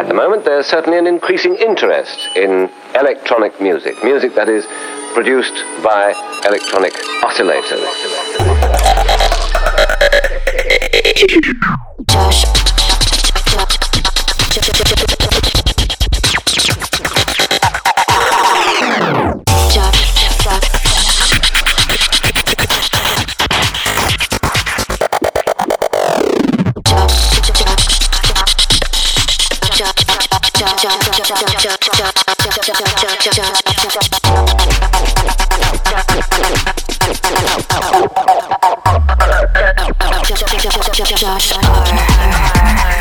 At the moment, there's certainly an increasing interest in electronic music, music that is produced by electronic oscillators. Josh.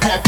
pat.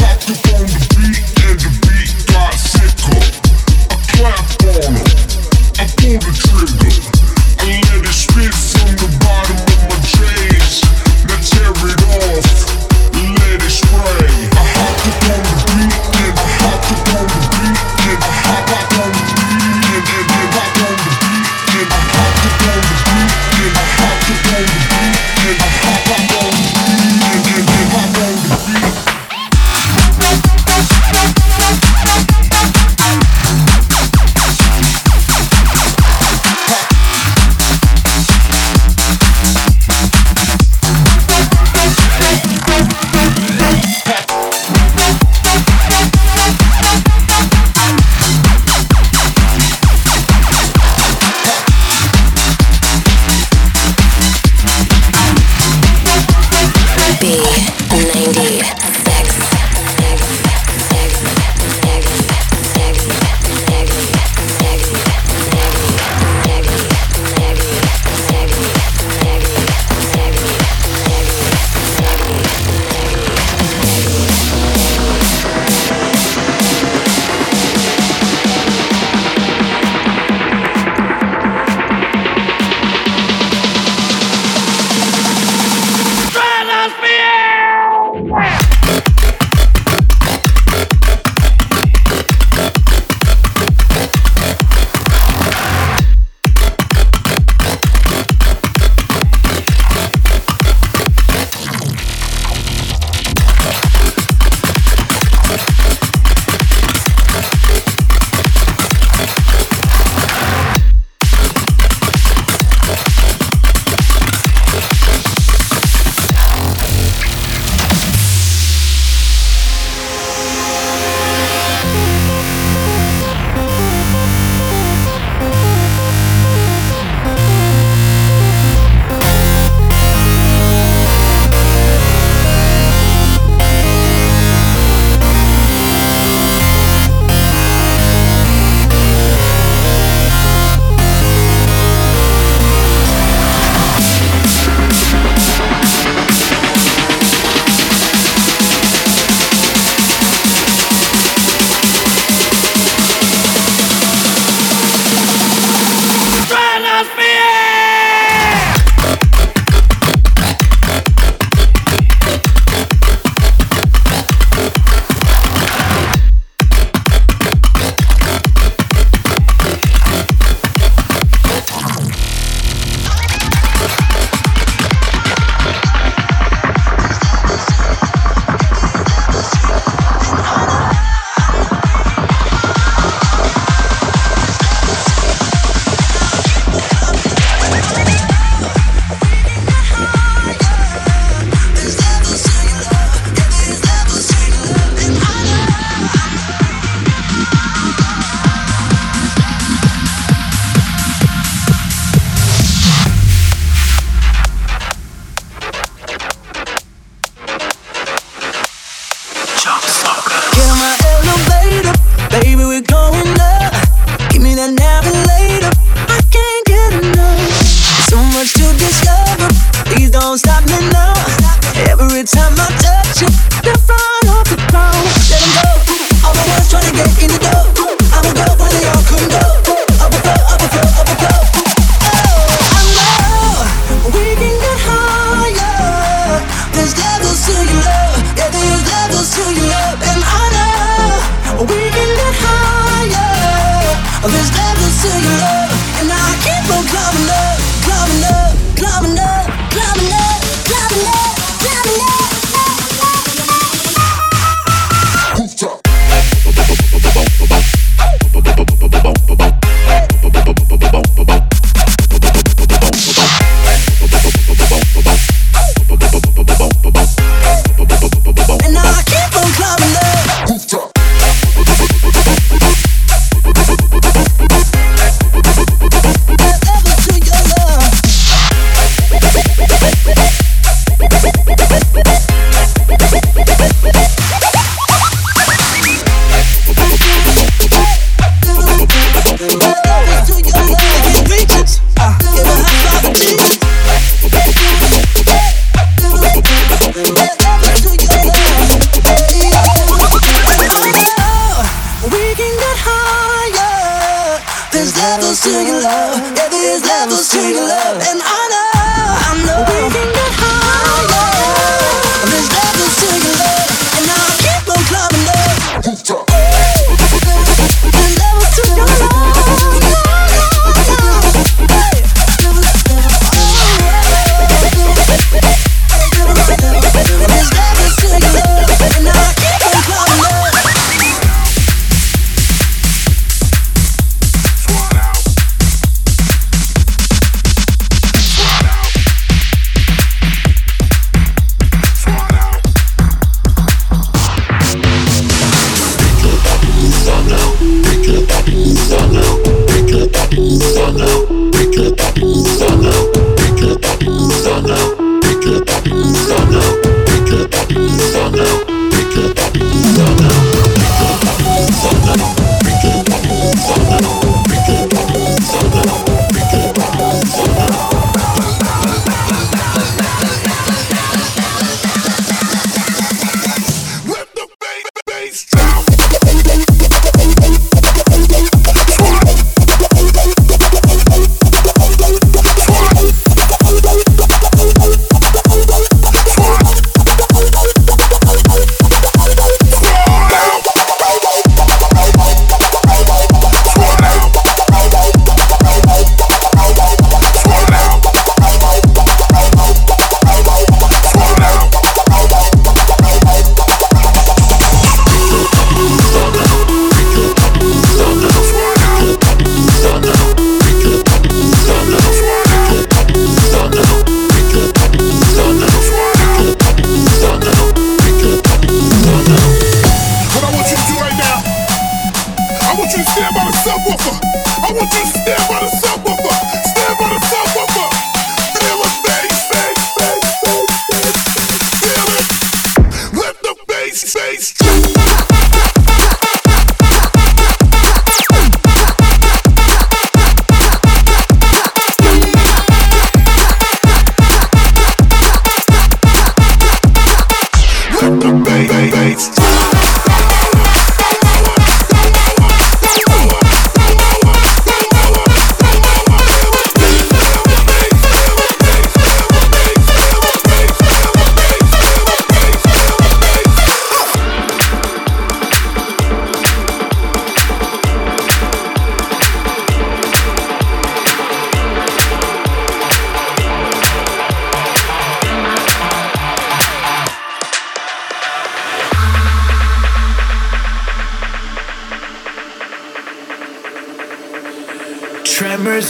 Bates.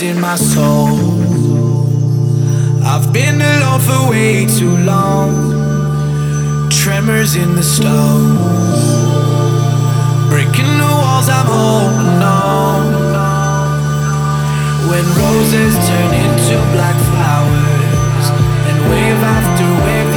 In my soul. I've been alone for way too long. Tremors in the stones, breaking the walls I'm holding on. When roses turn into black flowers, and wave after wave.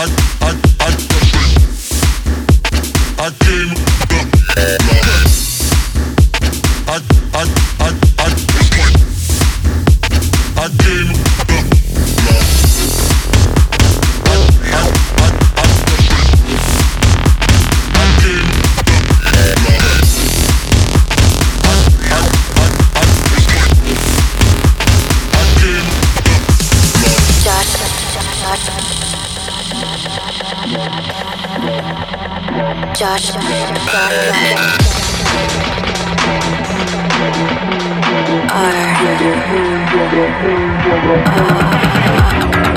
I, I, I, I came Sasha, Sasha, R. R.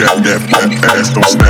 Snapchat that fat ass, don't Snapchat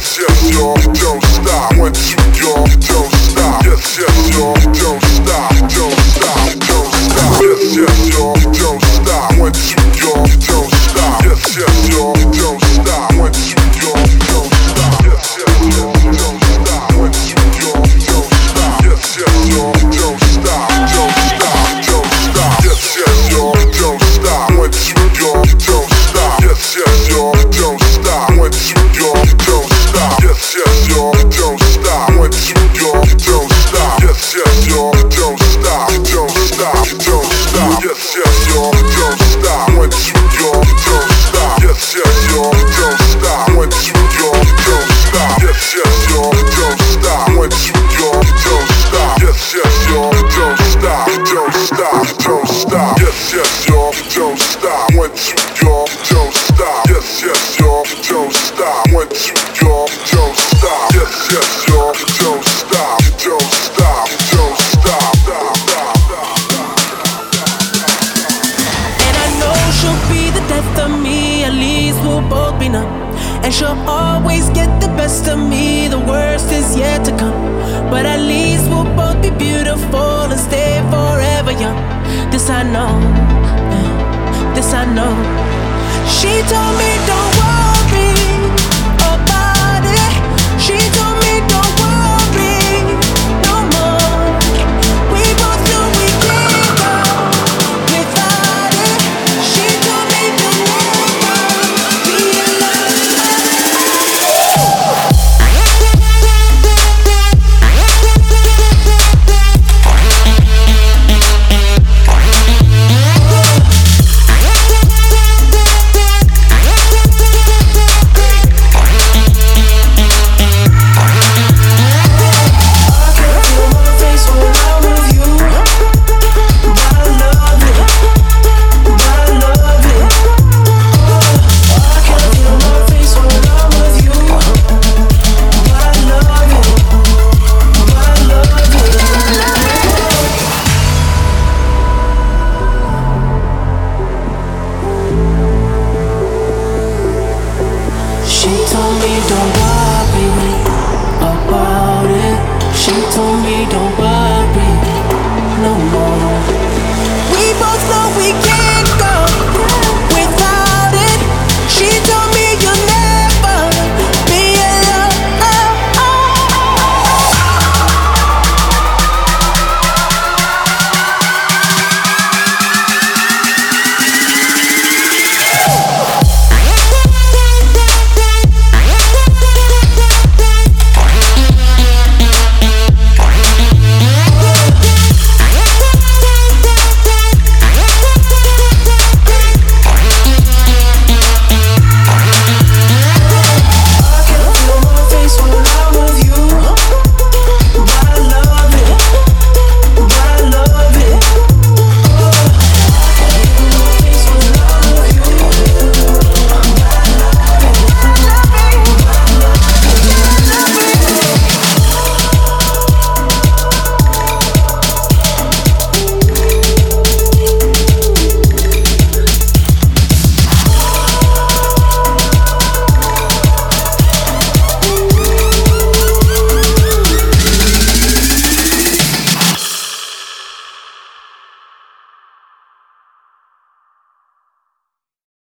yes, y'all, don't stop, don't stop, don't stop. Yes, yes, y'all.